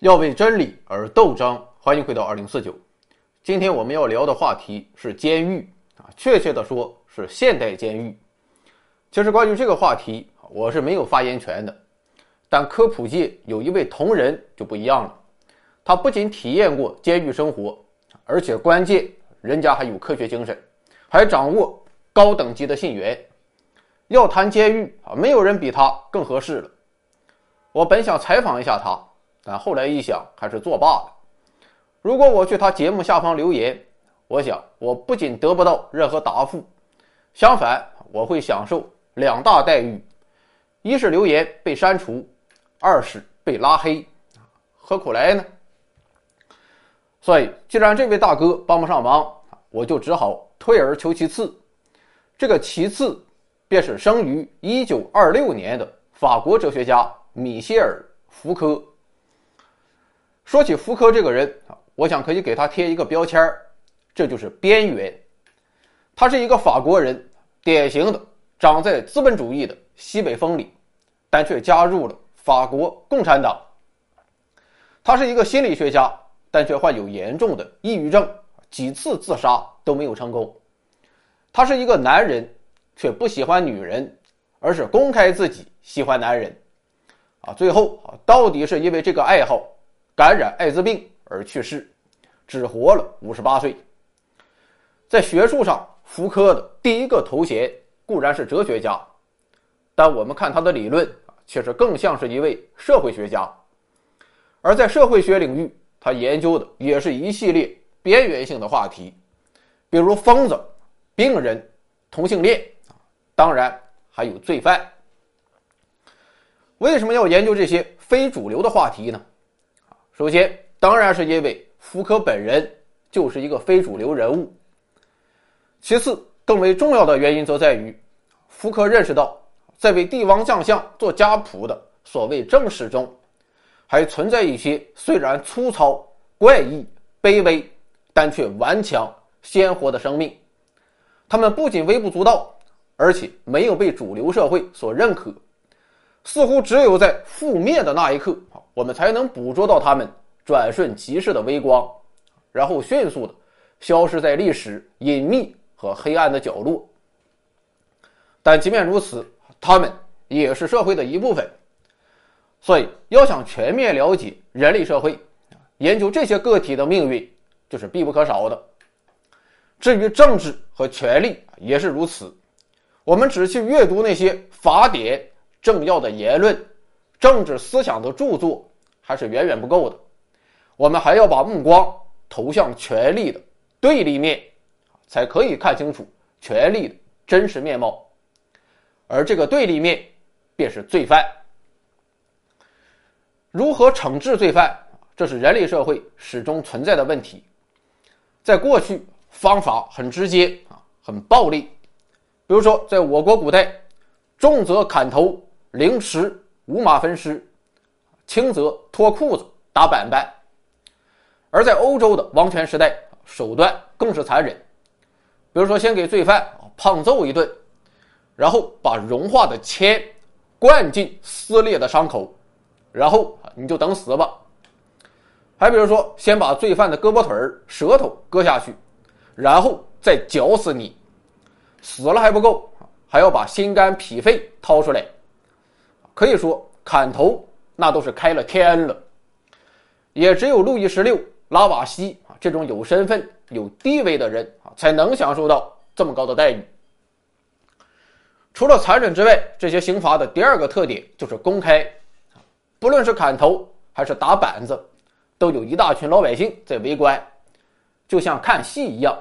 要为真理而斗争。欢迎回到二零四九。今天我们要聊的话题是监狱啊，确切的说是现代监狱。其实关于这个话题，我是没有发言权的。但科普界有一位同仁就不一样了，他不仅体验过监狱生活，而且关键人家还有科学精神，还掌握高等级的信源。要谈监狱啊，没有人比他更合适了。我本想采访一下他。但后来一想，还是作罢了。如果我去他节目下方留言，我想我不仅得不到任何答复，相反，我会享受两大待遇：一是留言被删除，二是被拉黑。何苦来呢？所以，既然这位大哥帮不上忙，我就只好退而求其次。这个其次，便是生于1926年的法国哲学家米歇尔·福柯。说起福柯这个人啊，我想可以给他贴一个标签，这就是边缘。他是一个法国人，典型的长在资本主义的西北风里，但却加入了法国共产党。他是一个心理学家，但却患有严重的抑郁症，几次自杀都没有成功。他是一个男人，却不喜欢女人，而是公开自己喜欢男人。啊，最后啊，到底是因为这个爱好。感染艾滋病而去世，只活了五十八岁。在学术上，福柯的第一个头衔固然是哲学家，但我们看他的理论啊，却是更像是一位社会学家。而在社会学领域，他研究的也是一系列边缘性的话题，比如疯子、病人、同性恋当然还有罪犯。为什么要研究这些非主流的话题呢？首先，当然是因为福柯本人就是一个非主流人物。其次，更为重要的原因则在于，福柯认识到，在为帝王将相做家谱的所谓正史中，还存在一些虽然粗糙、怪异、卑微，但却顽强、鲜活的生命。他们不仅微不足道，而且没有被主流社会所认可。似乎只有在覆灭的那一刻，我们才能捕捉到他们转瞬即逝的微光，然后迅速的消失在历史隐秘和黑暗的角落。但即便如此，他们也是社会的一部分。所以，要想全面了解人类社会，研究这些个体的命运就是必不可少的。至于政治和权力也是如此。我们只去阅读那些法典。政要的言论、政治思想的著作还是远远不够的，我们还要把目光投向权力的对立面，才可以看清楚权力的真实面貌。而这个对立面便是罪犯。如何惩治罪犯，这是人类社会始终存在的问题。在过去，方法很直接啊，很暴力，比如说在我国古代，重则砍头。凌迟、五马分尸，轻则脱裤子、打板板。而在欧洲的王权时代，手段更是残忍。比如说，先给罪犯胖揍一顿，然后把融化的铅灌进撕裂的伤口，然后你就等死吧。还比如说，先把罪犯的胳膊腿儿、舌头割下去，然后再绞死你。死了还不够，还要把心肝脾肺掏出来。可以说，砍头那都是开了天了，也只有路易十六、拉瓦锡啊这种有身份、有地位的人啊，才能享受到这么高的待遇。除了残忍之外，这些刑罚的第二个特点就是公开，不论是砍头还是打板子，都有一大群老百姓在围观，就像看戏一样，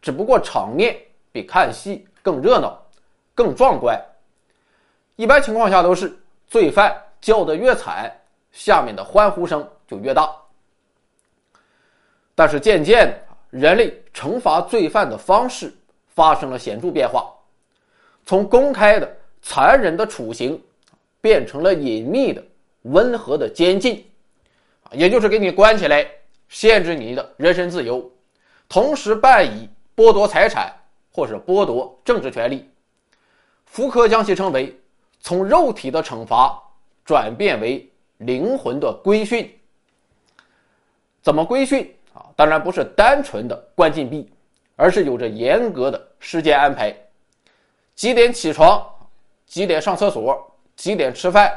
只不过场面比看戏更热闹、更壮观。一般情况下都是罪犯叫得越惨，下面的欢呼声就越大。但是渐渐，人类惩罚罪犯的方式发生了显著变化，从公开的残忍的处刑，变成了隐秘的温和的监禁，也就是给你关起来，限制你的人身自由，同时伴以剥夺财产或是剥夺政治权利。福柯将其称为。从肉体的惩罚转变为灵魂的规训，怎么规训？当然不是单纯的关禁闭，而是有着严格的时间安排，几点起床，几点上厕所，几点吃饭，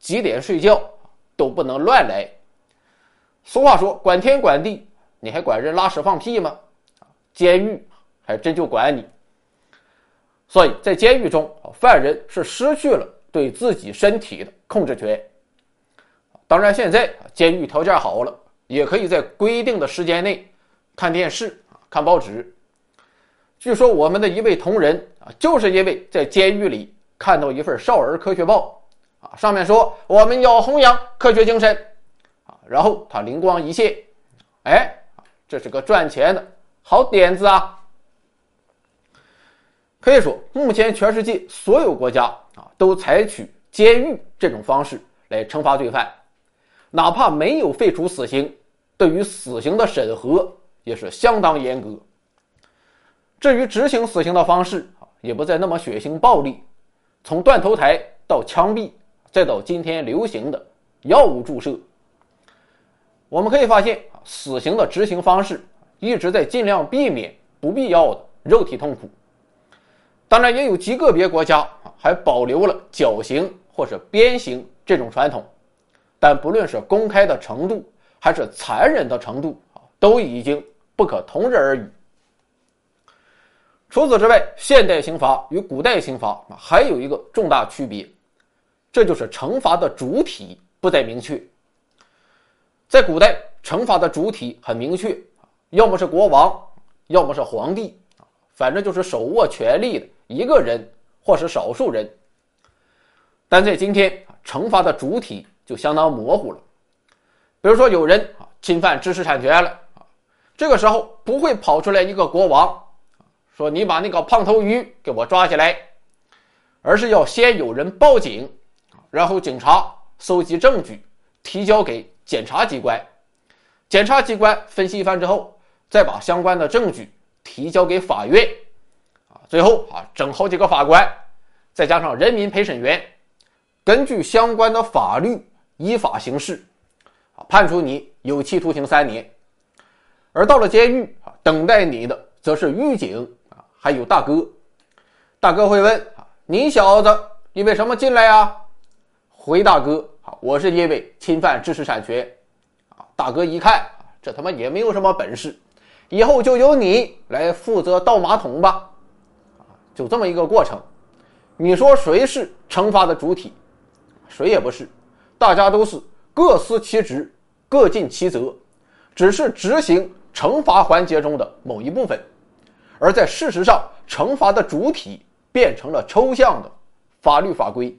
几点睡觉，都不能乱来。俗话说，管天管地，你还管人拉屎放屁吗？监狱还真就管你。所以在监狱中，犯人是失去了对自己身体的控制权。当然，现在监狱条件好了，也可以在规定的时间内看电视、看报纸。据说我们的一位同仁啊，就是因为在监狱里看到一份少儿科学报啊，上面说我们要弘扬科学精神啊。然后他灵光一现，哎，这是个赚钱的好点子啊！可以说，目前全世界所有国家啊都采取监狱这种方式来惩罚罪犯，哪怕没有废除死刑，对于死刑的审核也是相当严格。至于执行死刑的方式，也不再那么血腥暴力，从断头台到枪毙，再到今天流行的药物注射。我们可以发现啊，死刑的执行方式一直在尽量避免不必要的肉体痛苦。当然，也有极个别国家啊还保留了绞刑或者鞭刑这种传统，但不论是公开的程度还是残忍的程度，都已经不可同日而语。除此之外，现代刑罚与古代刑罚还有一个重大区别，这就是惩罚的主体不再明确。在古代，惩罚的主体很明确，要么是国王，要么是皇帝，反正就是手握权力的一个人或是少数人。但在今天，惩罚的主体就相当模糊了。比如说，有人啊侵犯知识产权了啊，这个时候不会跑出来一个国王，说你把那个胖头鱼给我抓起来，而是要先有人报警，然后警察搜集证据，提交给。检察机关，检察机关分析一番之后，再把相关的证据提交给法院，啊，最后啊整好几个法官，再加上人民陪审员，根据相关的法律依法行事，啊，判处你有期徒刑三年。而到了监狱啊，等待你的则是狱警啊，还有大哥。大哥会问啊，你小子因为什么进来呀？回大哥。我是因为侵犯知识产权，啊，大哥一看，这他妈也没有什么本事，以后就由你来负责倒马桶吧，啊，就这么一个过程。你说谁是惩罚的主体？谁也不是，大家都是各司其职，各尽其责，只是执行惩罚环节中的某一部分，而在事实上，惩罚的主体变成了抽象的法律法规。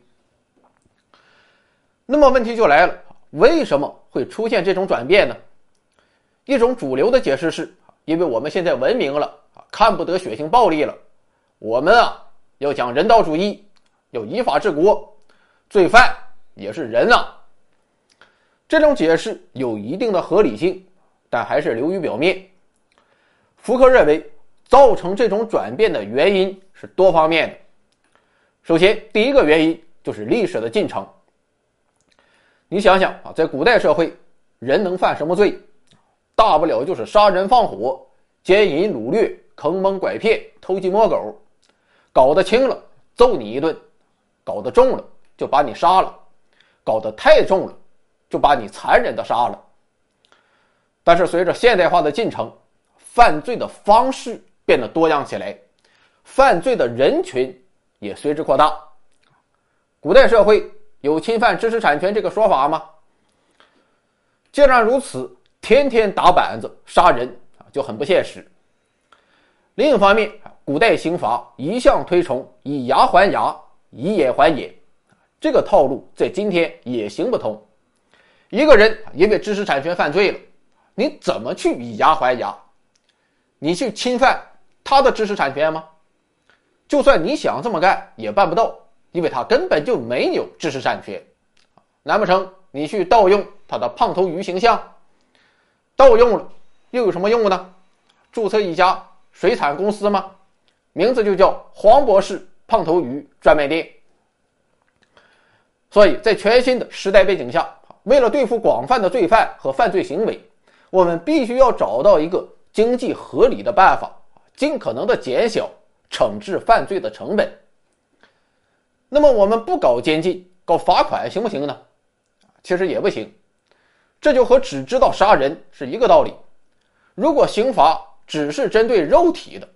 那么问题就来了，为什么会出现这种转变呢？一种主流的解释是，因为我们现在文明了，看不得血腥暴力了，我们啊要讲人道主义，要依法治国，罪犯也是人啊。这种解释有一定的合理性，但还是流于表面。福柯认为，造成这种转变的原因是多方面的。首先，第一个原因就是历史的进程。你想想啊，在古代社会，人能犯什么罪？大不了就是杀人放火、奸淫掳掠、坑蒙拐骗、偷鸡摸狗，搞得轻了揍你一顿，搞得重了就把你杀了，搞得太重了就把你残忍的杀了。但是随着现代化的进程，犯罪的方式变得多样起来，犯罪的人群也随之扩大。古代社会。有侵犯知识产权这个说法吗？既然如此，天天打板子杀人啊就很不现实。另一方面，古代刑法一向推崇以牙还牙，以眼还眼，这个套路在今天也行不通。一个人因为知识产权犯罪了，你怎么去以牙还牙？你去侵犯他的知识产权吗？就算你想这么干，也办不到。因为他根本就没有知识产权，难不成你去盗用他的胖头鱼形象？盗用了又有什么用呢？注册一家水产公司吗？名字就叫黄博士胖头鱼专卖店。所以在全新的时代背景下，为了对付广泛的罪犯和犯罪行为，我们必须要找到一个经济合理的办法，尽可能的减小惩治犯罪的成本。那么我们不搞监禁，搞罚款行不行呢？其实也不行，这就和只知道杀人是一个道理。如果刑罚只是针对肉体的，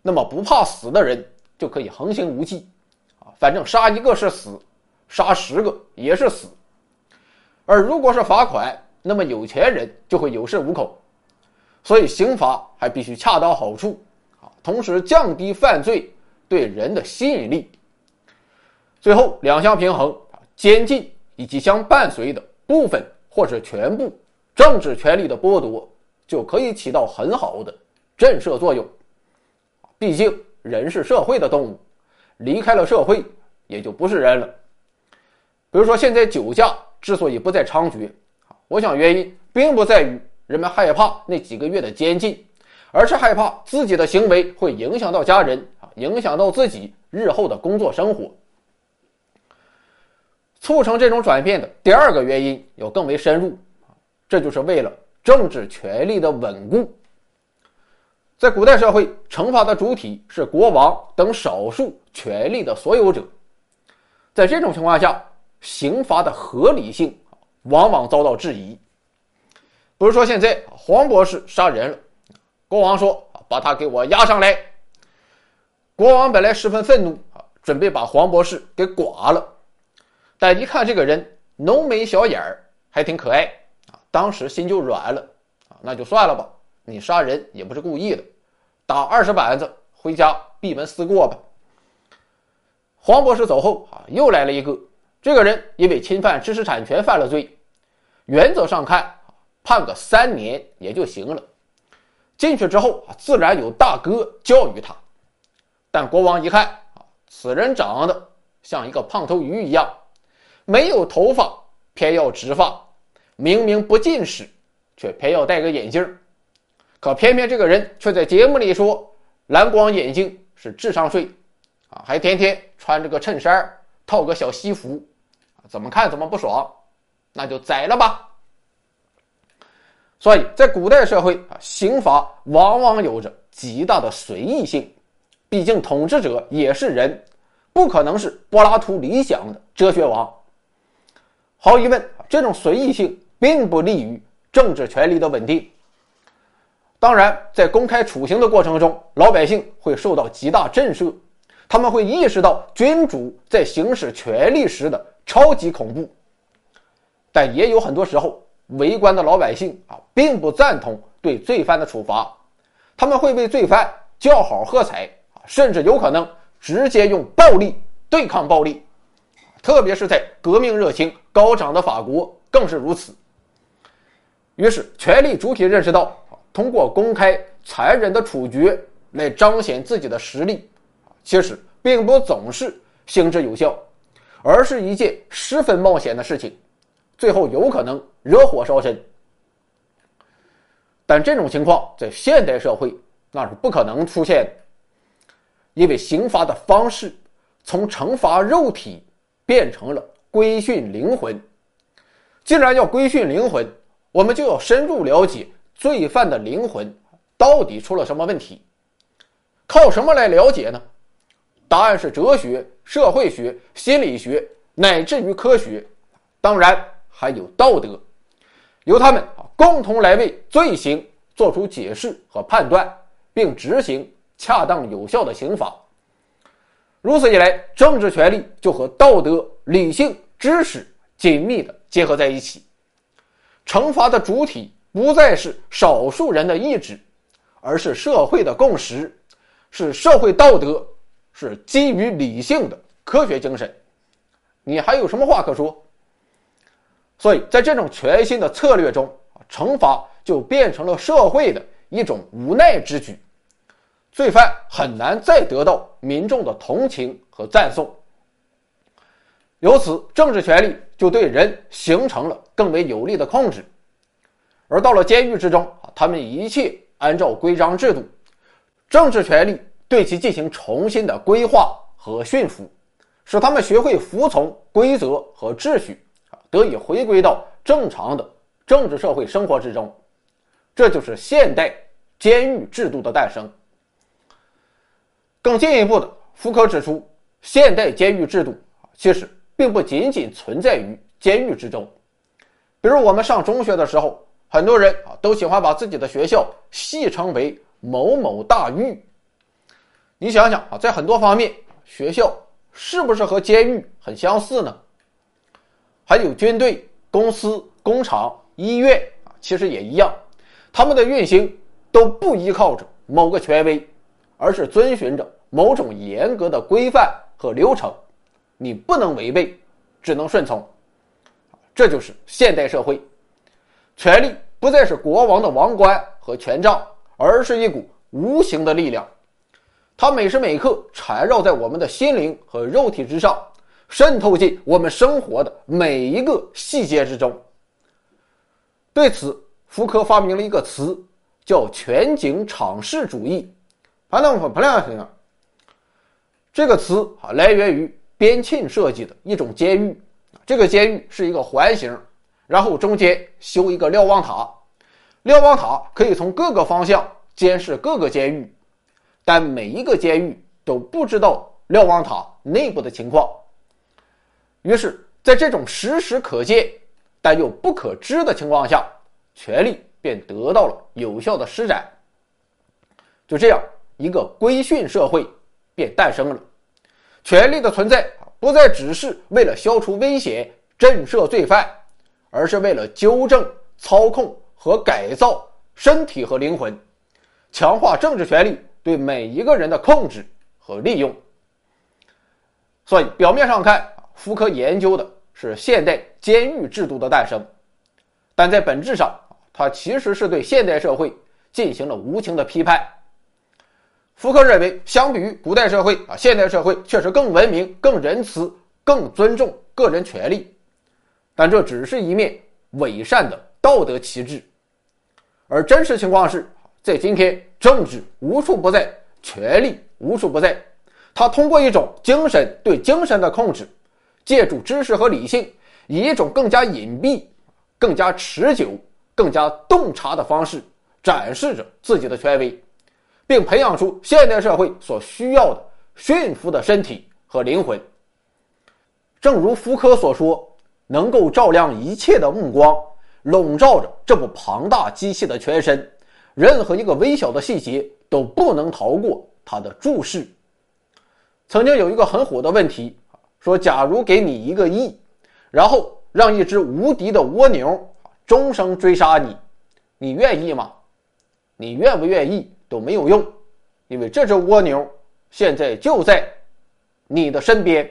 那么不怕死的人就可以横行无忌，啊，反正杀一个是死，杀十个也是死。而如果是罚款，那么有钱人就会有恃无恐。所以刑罚还必须恰到好处，啊，同时降低犯罪对人的吸引力。最后两相平衡啊，监禁以及相伴随的部分或者全部政治权利的剥夺，就可以起到很好的震慑作用。毕竟人是社会的动物，离开了社会也就不是人了。比如说，现在酒驾之所以不再猖獗，我想原因并不在于人们害怕那几个月的监禁，而是害怕自己的行为会影响到家人啊，影响到自己日后的工作生活。促成这种转变的第二个原因要更为深入，这就是为了政治权力的稳固。在古代社会，惩罚的主体是国王等少数权力的所有者，在这种情况下，刑罚的合理性往往遭到质疑。比如说，现在黄博士杀人了，国王说：“把他给我押上来。”国王本来十分愤怒啊，准备把黄博士给剐了。但一看这个人浓眉小眼儿，还挺可爱啊，当时心就软了啊，那就算了吧，你杀人也不是故意的，打二十板子，回家闭门思过吧。黄博士走后啊，又来了一个，这个人因为侵犯知识产权犯了罪，原则上看判个三年也就行了，进去之后啊，自然有大哥教育他，但国王一看啊，此人长得像一个胖头鱼一样。没有头发，偏要直发；明明不近视，却偏要戴个眼镜可偏偏这个人却在节目里说蓝光眼镜是智商税，啊，还天天穿着个衬衫套个小西服，怎么看怎么不爽，那就宰了吧。所以在古代社会啊，刑罚往往有着极大的随意性，毕竟统治者也是人，不可能是柏拉图理想的哲学王。毫无疑问，这种随意性并不利于政治权力的稳定。当然，在公开处刑的过程中，老百姓会受到极大震慑，他们会意识到君主在行使权力时的超级恐怖。但也有很多时候，围观的老百姓啊，并不赞同对罪犯的处罚，他们会为罪犯叫好喝彩啊，甚至有可能直接用暴力对抗暴力。特别是在革命热情高涨的法国，更是如此。于是，权力主体认识到，通过公开残忍的处决来彰显自己的实力，其实并不总是行之有效，而是一件十分冒险的事情，最后有可能惹火烧身。但这种情况在现代社会那是不可能出现的，因为刑罚的方式从惩罚肉体。变成了规训灵魂。既然要规训灵魂，我们就要深入了解罪犯的灵魂到底出了什么问题。靠什么来了解呢？答案是哲学、社会学、心理学，乃至于科学，当然还有道德，由他们共同来为罪行做出解释和判断，并执行恰当有效的刑罚。如此一来，政治权力就和道德、理性、知识紧密的结合在一起。惩罚的主体不再是少数人的意志，而是社会的共识，是社会道德，是基于理性的科学精神。你还有什么话可说？所以在这种全新的策略中，惩罚就变成了社会的一种无奈之举。罪犯很难再得到民众的同情和赞颂，由此政治权力就对人形成了更为有力的控制。而到了监狱之中，他们一切按照规章制度，政治权力对其进行重新的规划和驯服，使他们学会服从规则和秩序，得以回归到正常的政治社会生活之中。这就是现代监狱制度的诞生。更进一步的，福柯指出，现代监狱制度其实并不仅仅存在于监狱之中。比如我们上中学的时候，很多人啊都喜欢把自己的学校戏称为某某大狱。你想想啊，在很多方面，学校是不是和监狱很相似呢？还有军队、公司、工厂、医院啊，其实也一样，他们的运行都不依靠着某个权威，而是遵循着某种严格的规范和流程，你不能违背，只能顺从。这就是现代社会，权力不再是国王的王冠和权杖，而是一股无形的力量，它每时每刻缠绕在我们的心灵和肉体之上，渗透进我们生活的每一个细节之中。对此，福柯发明了一个词，叫“全景敞视主义”。啊，那我不亮行啊。这个词啊，来源于边沁设计的一种监狱。这个监狱是一个环形，然后中间修一个瞭望塔，瞭望塔可以从各个方向监视各个监狱，但每一个监狱都不知道瞭望塔内部的情况。于是，在这种时时可见但又不可知的情况下，权力便得到了有效的施展。就这样，一个规训社会便诞生了，权力的存在。不再只是为了消除危险、震慑罪犯，而是为了纠正、操控和改造身体和灵魂，强化政治权力对每一个人的控制和利用。所以，表面上看，福柯研究的是现代监狱制度的诞生，但在本质上，他其实是对现代社会进行了无情的批判。福柯认为，相比于古代社会啊，现代社会确实更文明、更仁慈、更尊重个人权利，但这只是一面伪善的道德旗帜，而真实情况是，在今天，政治无处不在，权力无处不在，它通过一种精神对精神的控制，借助知识和理性，以一种更加隐蔽、更加持久、更加洞察的方式，展示着自己的权威。并培养出现代社会所需要的驯服的身体和灵魂。正如福柯所说：“能够照亮一切的目光，笼罩着这部庞大机器的全身，任何一个微小的细节都不能逃过他的注视。”曾经有一个很火的问题，说：“假如给你一个亿，然后让一只无敌的蜗牛终生追杀你，你愿意吗？你愿不愿意？”都没有用，因为这只蜗牛现在就在你的身边。